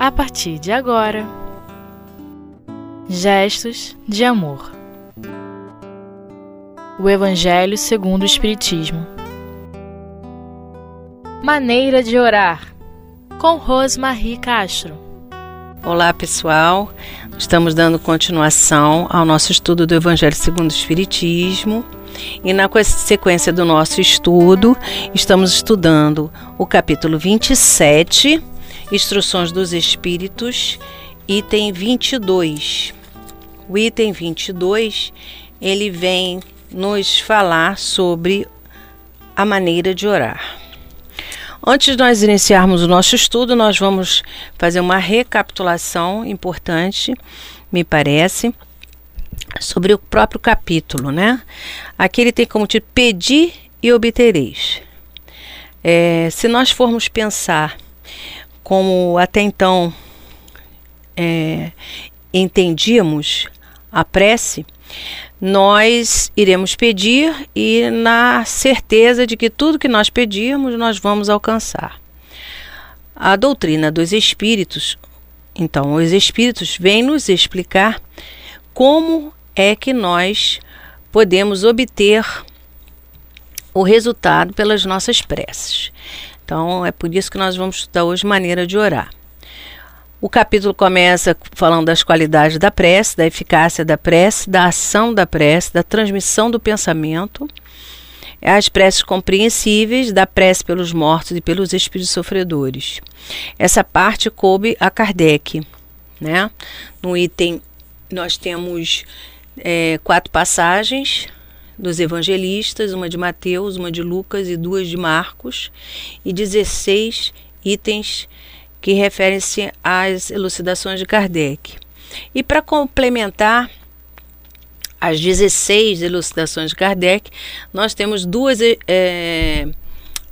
a partir de agora. Gestos de amor. O Evangelho segundo o Espiritismo. Maneira de orar. Com Rosmarie Castro. Olá, pessoal. Estamos dando continuação ao nosso estudo do Evangelho segundo o Espiritismo. E na sequência do nosso estudo, estamos estudando o capítulo 27, Instruções dos Espíritos, item 22. O item 22, ele vem nos falar sobre a maneira de orar. Antes de nós iniciarmos o nosso estudo, nós vamos fazer uma recapitulação importante, me parece, sobre o próprio capítulo, né? Aqui ele tem como título Pedir e obtereis. É, se nós formos pensar como até então é, entendíamos a prece, nós iremos pedir e na certeza de que tudo que nós pedirmos nós vamos alcançar. A doutrina dos espíritos, então, os espíritos vêm nos explicar como é que nós podemos obter o resultado pelas nossas preces. Então, é por isso que nós vamos estudar hoje maneira de orar. O capítulo começa falando das qualidades da prece, da eficácia da prece, da ação da prece, da transmissão do pensamento, as preces compreensíveis, da prece pelos mortos e pelos espíritos sofredores. Essa parte coube a Kardec. Né? No item, nós temos é, quatro passagens dos evangelistas, uma de Mateus, uma de Lucas e duas de Marcos, e 16 itens que referem-se às elucidações de Kardec. E para complementar as 16 elucidações de Kardec, nós temos duas é,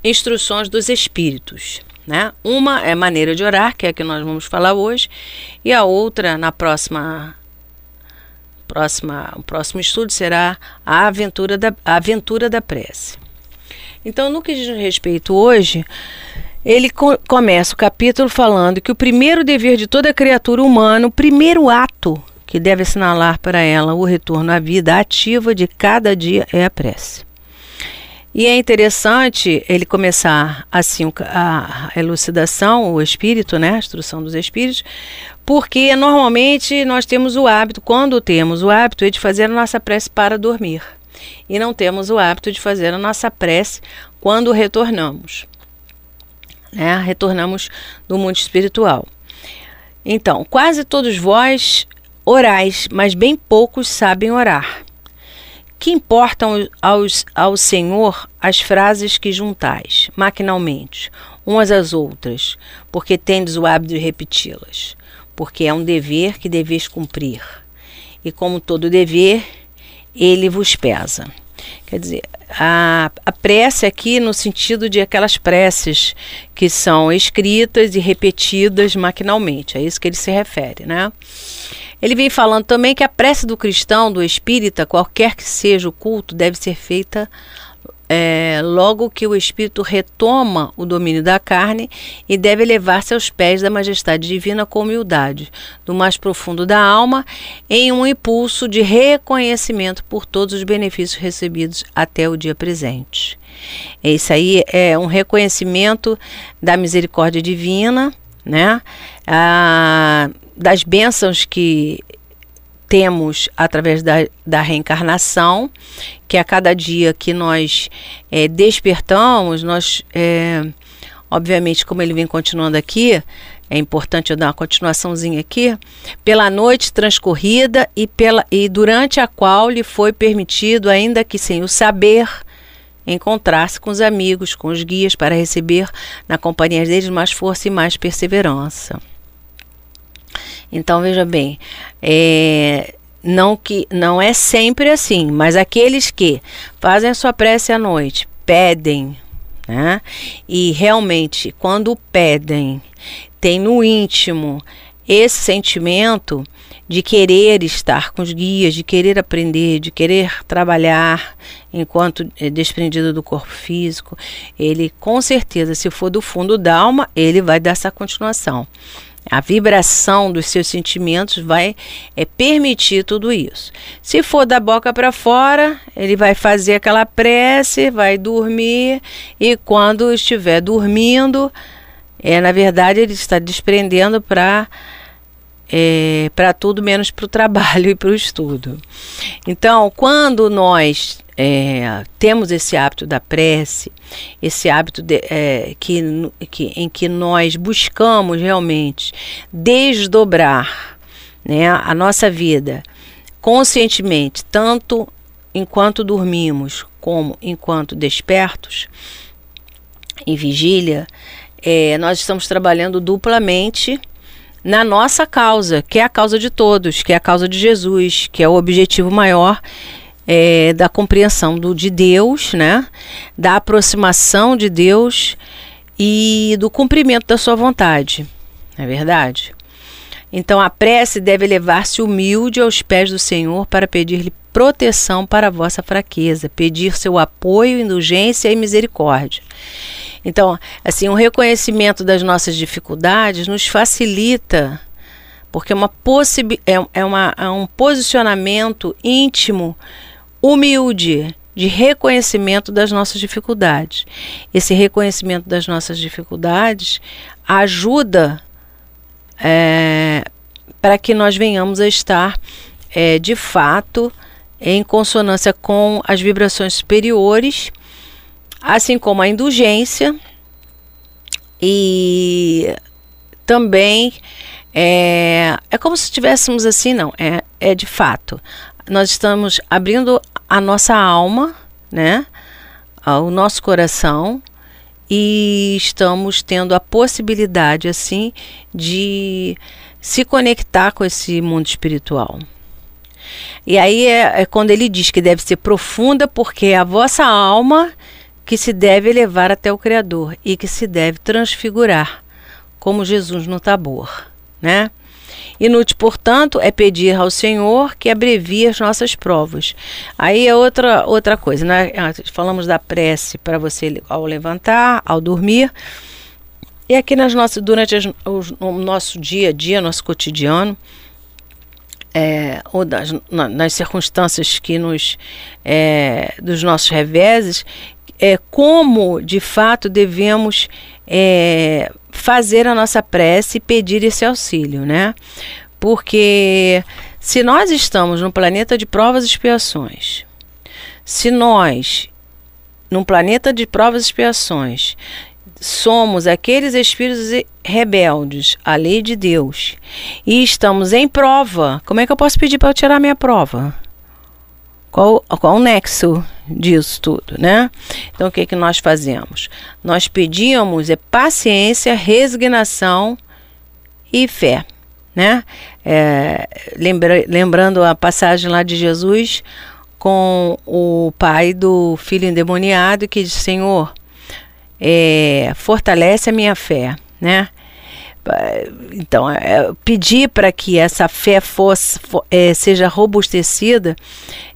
instruções dos espíritos. Né? Uma é maneira de orar, que é a que nós vamos falar hoje, e a outra, na próxima próxima, o próximo estudo será a aventura da, a aventura da prece. Então, no que diz respeito hoje, ele co começa o capítulo falando que o primeiro dever de toda criatura humana, o primeiro ato que deve assinalar para ela o retorno à vida ativa de cada dia é a prece. E é interessante ele começar assim a elucidação, o espírito, né, a instrução dos espíritos, porque normalmente nós temos o hábito, quando temos o hábito, é de fazer a nossa prece para dormir. E não temos o hábito de fazer a nossa prece quando retornamos. Né? Retornamos do mundo espiritual. Então, quase todos vós orais, mas bem poucos sabem orar. Que importam aos, ao Senhor as frases que juntais, maquinalmente, umas às outras, porque tendes o hábito de repeti-las porque é um dever que deveis cumprir. E como todo dever, ele vos pesa. Quer dizer, a, a prece aqui no sentido de aquelas preces que são escritas e repetidas maquinalmente, é isso que ele se refere, né? Ele vem falando também que a prece do cristão, do espírita, qualquer que seja o culto, deve ser feita é, logo que o espírito retoma o domínio da carne e deve elevar-se aos pés da majestade divina com humildade, do mais profundo da alma, em um impulso de reconhecimento por todos os benefícios recebidos até o dia presente. Isso aí é um reconhecimento da misericórdia divina, né? Ah, das bênçãos que temos através da, da reencarnação, que a cada dia que nós é, despertamos, nós, é, obviamente, como ele vem continuando aqui, é importante eu dar uma continuaçãozinha aqui, pela noite transcorrida e, pela, e durante a qual lhe foi permitido, ainda que sem o saber, encontrar-se com os amigos, com os guias, para receber na companhia deles mais força e mais perseverança. Então veja bem, é, não que não é sempre assim, mas aqueles que fazem a sua prece à noite, pedem, né? E realmente quando pedem, tem no íntimo esse sentimento de querer estar com os guias, de querer aprender, de querer trabalhar enquanto é desprendido do corpo físico, ele com certeza, se for do fundo da alma, ele vai dar essa continuação. A vibração dos seus sentimentos vai é, permitir tudo isso. Se for da boca para fora, ele vai fazer aquela prece, vai dormir e quando estiver dormindo, é na verdade ele está desprendendo para é, para tudo menos para o trabalho e para o estudo. Então, quando nós é, temos esse hábito da prece, esse hábito de, é, que, que, em que nós buscamos realmente desdobrar né, a nossa vida conscientemente, tanto enquanto dormimos como enquanto despertos, em vigília, é, nós estamos trabalhando duplamente na nossa causa, que é a causa de todos, que é a causa de Jesus, que é o objetivo maior é, da compreensão do, de Deus, né? da aproximação de Deus e do cumprimento da sua vontade. Não é verdade? Então a prece deve levar-se humilde aos pés do Senhor para pedir-lhe proteção para a vossa fraqueza, pedir seu apoio, indulgência e misericórdia. Então, assim, o reconhecimento das nossas dificuldades nos facilita, porque é, uma é, é, uma, é um posicionamento íntimo, humilde, de reconhecimento das nossas dificuldades. Esse reconhecimento das nossas dificuldades ajuda é, para que nós venhamos a estar, é, de fato, em consonância com as vibrações superiores assim como a indulgência e também é, é como se estivéssemos assim, não, é, é de fato. Nós estamos abrindo a nossa alma, né? O nosso coração e estamos tendo a possibilidade assim de se conectar com esse mundo espiritual. E aí é, é quando ele diz que deve ser profunda, porque a vossa alma que se deve elevar até o Criador e que se deve transfigurar, como Jesus no Tabor, né? Inútil, portanto, é pedir ao Senhor que abrevie as nossas provas. Aí é outra, outra coisa, né? Ah, falamos da prece para você ao levantar, ao dormir. E aqui nas nossas, durante as, o nosso dia a dia, nosso cotidiano, é, ou das, na, nas circunstâncias que nos é, dos nossos reveses é, como de fato devemos é, fazer a nossa prece e pedir esse auxílio, né? Porque se nós estamos num planeta de provas e expiações, se nós, num planeta de provas e expiações, somos aqueles espíritos rebeldes à lei de Deus e estamos em prova, como é que eu posso pedir para eu tirar minha prova? Qual, qual o nexo disso tudo, né? Então, o que, que nós fazemos? Nós pedíamos é paciência, resignação e fé, né? É, lembra, lembrando a passagem lá de Jesus com o pai do filho endemoniado que diz, Senhor, é, fortalece a minha fé, né? Então, é, pedir para que essa fé fosse, for, é, seja robustecida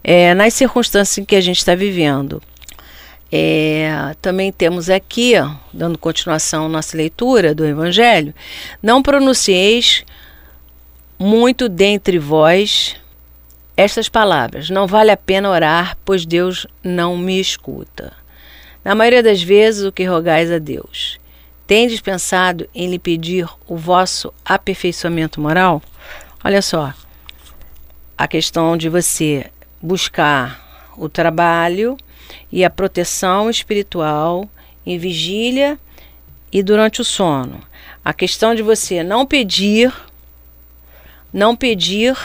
é, nas circunstâncias em que a gente está vivendo. É, também temos aqui, ó, dando continuação à nossa leitura do Evangelho, não pronuncieis muito dentre vós estas palavras: não vale a pena orar, pois Deus não me escuta. Na maioria das vezes, o que rogais a Deus Tendes pensado em lhe pedir o vosso aperfeiçoamento moral? Olha só, a questão de você buscar o trabalho e a proteção espiritual em vigília e durante o sono. A questão de você não pedir, não pedir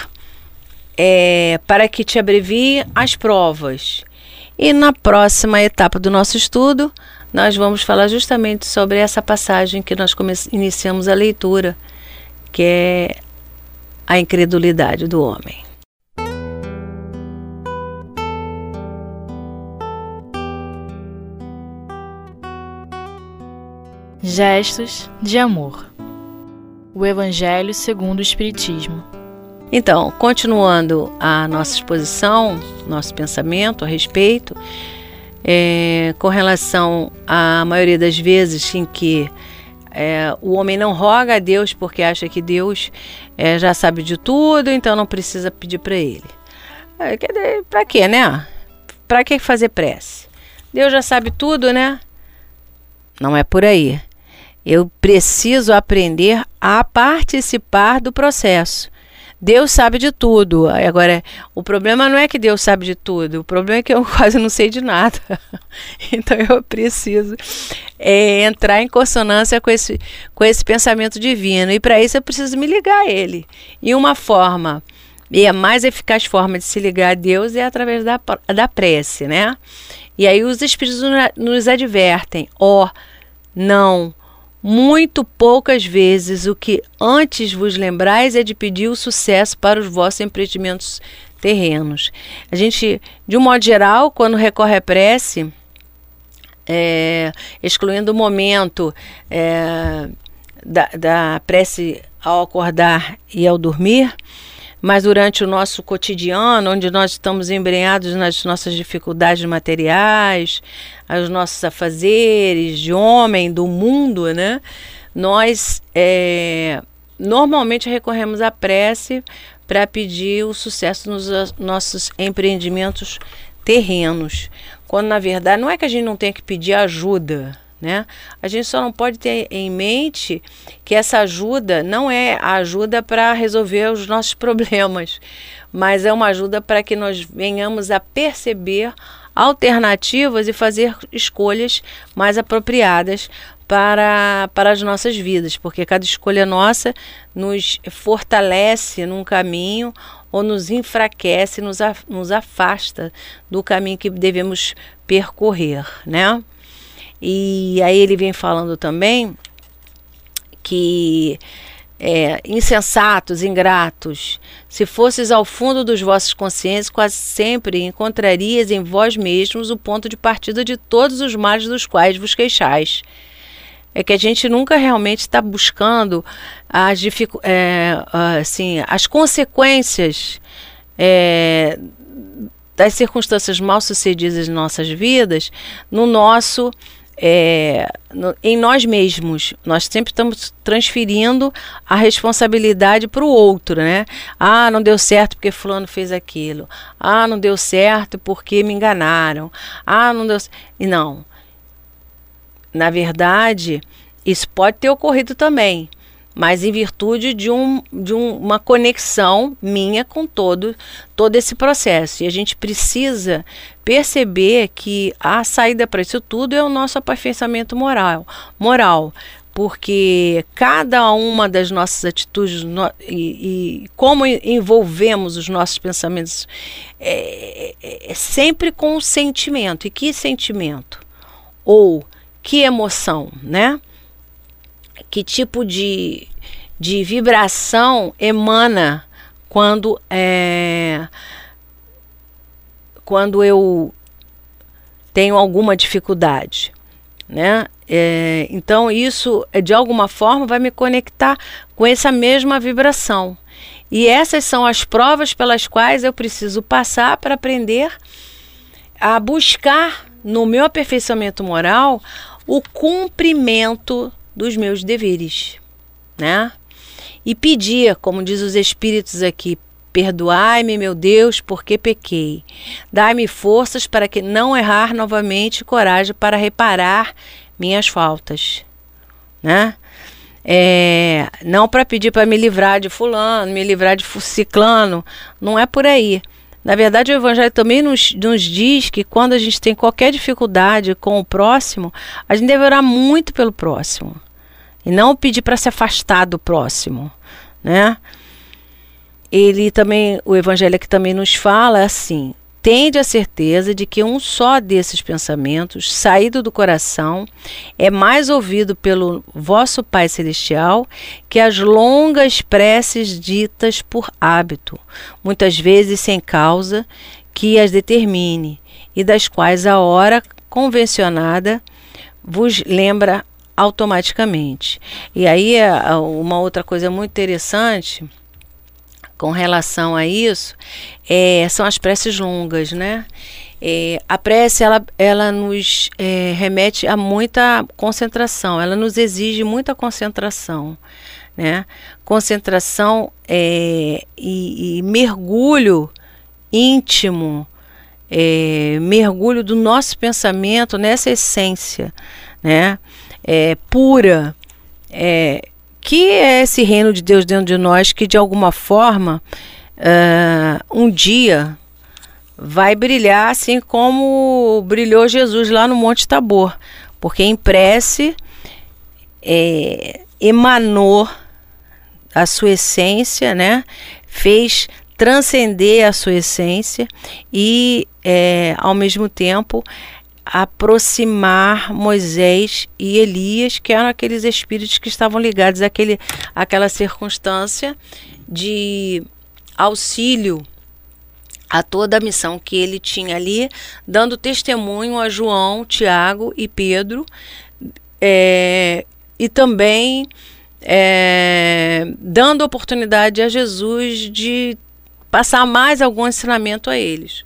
é, para que te abrevie as provas. E na próxima etapa do nosso estudo, nós vamos falar justamente sobre essa passagem que nós iniciamos a leitura, que é a incredulidade do homem. Gestos de amor. O Evangelho segundo o Espiritismo. Então, continuando a nossa exposição, nosso pensamento a respeito, é, com relação à maioria das vezes em que é, o homem não roga a Deus porque acha que Deus é, já sabe de tudo, então não precisa pedir para ele. É, para quê, né? Para que fazer prece? Deus já sabe tudo, né? Não é por aí. Eu preciso aprender a participar do processo. Deus sabe de tudo. Agora, o problema não é que Deus sabe de tudo, o problema é que eu quase não sei de nada. então eu preciso é, entrar em consonância com esse, com esse pensamento divino. E para isso eu preciso me ligar a Ele. E uma forma, e a mais eficaz forma de se ligar a Deus é através da, da prece, né? E aí os Espíritos nos advertem: ó, oh, não muito poucas vezes o que antes vos lembrais é de pedir o sucesso para os vossos empreendimentos terrenos. A gente, de um modo geral, quando recorre à prece, é, excluindo o momento é, da, da prece ao acordar e ao dormir, mas durante o nosso cotidiano, onde nós estamos embrenhados nas nossas dificuldades materiais, aos nossos afazeres de homem, do mundo, né? Nós é, normalmente recorremos à prece para pedir o sucesso nos nossos empreendimentos terrenos, quando na verdade não é que a gente não tenha que pedir ajuda, né? A gente só não pode ter em mente que essa ajuda não é a ajuda para resolver os nossos problemas, mas é uma ajuda para que nós venhamos a perceber alternativas e fazer escolhas mais apropriadas para, para as nossas vidas, porque cada escolha nossa nos fortalece num caminho ou nos enfraquece, nos, nos afasta do caminho que devemos percorrer, né? E aí ele vem falando também que é, insensatos, ingratos, se fosses ao fundo dos vossos consciências, quase sempre encontrarias em vós mesmos o ponto de partida de todos os males dos quais vos queixais. É que a gente nunca realmente está buscando as, é, assim, as consequências é, das circunstâncias mal sucedidas em nossas vidas no nosso é, no, em nós mesmos. Nós sempre estamos transferindo a responsabilidade para o outro, né? Ah, não deu certo porque fulano fez aquilo. Ah, não deu certo porque me enganaram. Ah, não deu E não. Na verdade, isso pode ter ocorrido também mas em virtude de, um, de um, uma conexão minha com todo, todo esse processo. E a gente precisa perceber que a saída para isso tudo é o nosso aperfeiçoamento moral. moral porque cada uma das nossas atitudes no, e, e, como envolvemos os nossos pensamentos é, é, é sempre com o sentimento. E que sentimento? Ou que emoção, né? Que tipo de, de vibração emana quando é, quando eu tenho alguma dificuldade, né? É, então isso de alguma forma vai me conectar com essa mesma vibração. E essas são as provas pelas quais eu preciso passar para aprender a buscar no meu aperfeiçoamento moral o cumprimento dos meus deveres, né? E pedia, como diz os espíritos aqui, perdoai-me, meu Deus, porque pequei. Dai-me forças para que não errar novamente, coragem para reparar minhas faltas, né? É, não para pedir para me livrar de fulano, me livrar de ciclano, não é por aí. Na verdade, o Evangelho também nos, nos, diz que quando a gente tem qualquer dificuldade com o próximo, a gente deve orar muito pelo próximo e não pedir para se afastar do próximo, né? Ele também, o evangelho aqui também nos fala assim: tende a certeza de que um só desses pensamentos, saído do coração, é mais ouvido pelo vosso Pai Celestial que as longas preces ditas por hábito, muitas vezes sem causa que as determine, e das quais a hora convencionada vos lembra automaticamente. E aí uma outra coisa muito interessante com relação a isso é, são as preces longas, né? É, a prece ela, ela nos é, remete a muita concentração, ela nos exige muita concentração, né? Concentração é, e, e mergulho íntimo, é, mergulho do nosso pensamento nessa essência, né? É, pura, é, que é esse reino de Deus dentro de nós que de alguma forma uh, um dia vai brilhar assim como brilhou Jesus lá no Monte Tabor, porque em prece é, emanou a sua essência, né? Fez transcender a sua essência e, é, ao mesmo tempo, aproximar Moisés e Elias, que eram aqueles espíritos que estavam ligados àquele, àquela circunstância de auxílio a toda a missão que ele tinha ali, dando testemunho a João, Tiago e Pedro, é, e também é, dando oportunidade a Jesus de passar mais algum ensinamento a eles.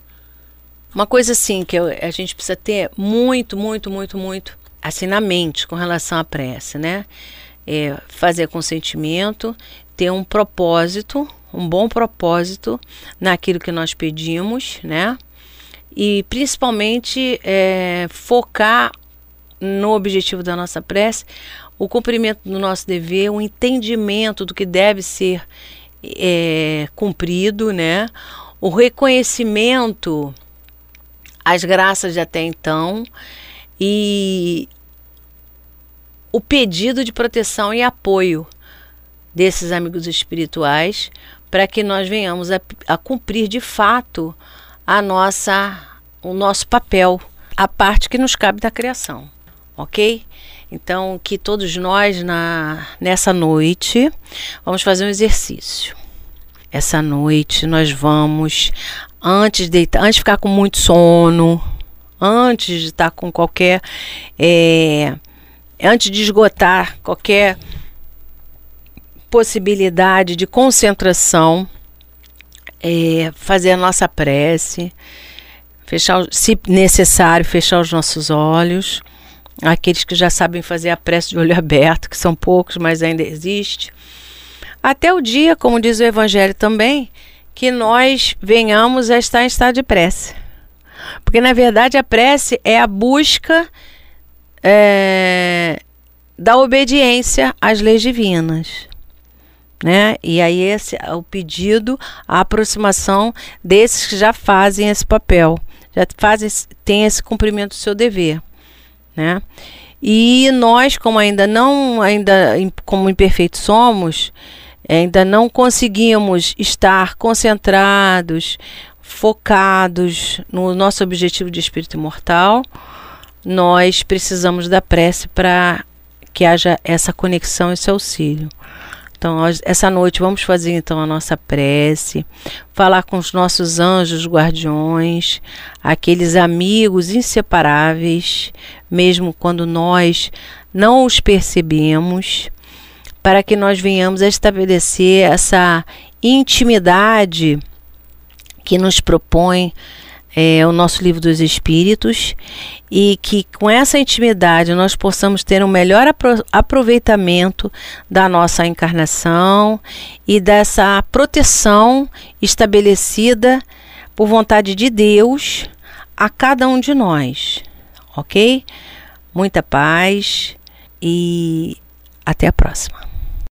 Uma coisa assim que a gente precisa ter muito, muito, muito, muito assim na mente com relação à prece, né? É fazer consentimento, ter um propósito, um bom propósito naquilo que nós pedimos, né? E principalmente é, focar no objetivo da nossa prece, o cumprimento do nosso dever, o entendimento do que deve ser é, cumprido, né? O reconhecimento às graças de até então e o pedido de proteção e apoio desses amigos espirituais para que nós venhamos a, a cumprir de fato a nossa, o nosso papel, a parte que nos cabe da criação, ok? Então, que todos nós na, nessa noite vamos fazer um exercício. Essa noite nós vamos, antes de, antes de ficar com muito sono, antes de estar com qualquer. É, antes de esgotar qualquer possibilidade de concentração, é, fazer a nossa prece, fechar, se necessário, fechar os nossos olhos. Aqueles que já sabem fazer a prece de olho aberto, que são poucos, mas ainda existe. Até o dia, como diz o Evangelho também, que nós venhamos a estar em estado de prece. Porque, na verdade, a prece é a busca é, da obediência às leis divinas né? E aí esse é o pedido, a aproximação desses que já fazem esse papel, já fazem, tem esse cumprimento do seu dever, né? E nós, como ainda não, ainda como imperfeitos somos, ainda não conseguimos estar concentrados, focados no nosso objetivo de espírito imortal, nós precisamos da prece para que haja essa conexão, esse auxílio. Então, essa noite vamos fazer então a nossa prece, falar com os nossos anjos guardiões, aqueles amigos inseparáveis, mesmo quando nós não os percebemos, para que nós venhamos a estabelecer essa intimidade que nos propõe é, o nosso livro dos Espíritos e que com essa intimidade nós possamos ter um melhor apro aproveitamento da nossa encarnação e dessa proteção estabelecida por vontade de Deus a cada um de nós, ok? Muita paz e até a próxima.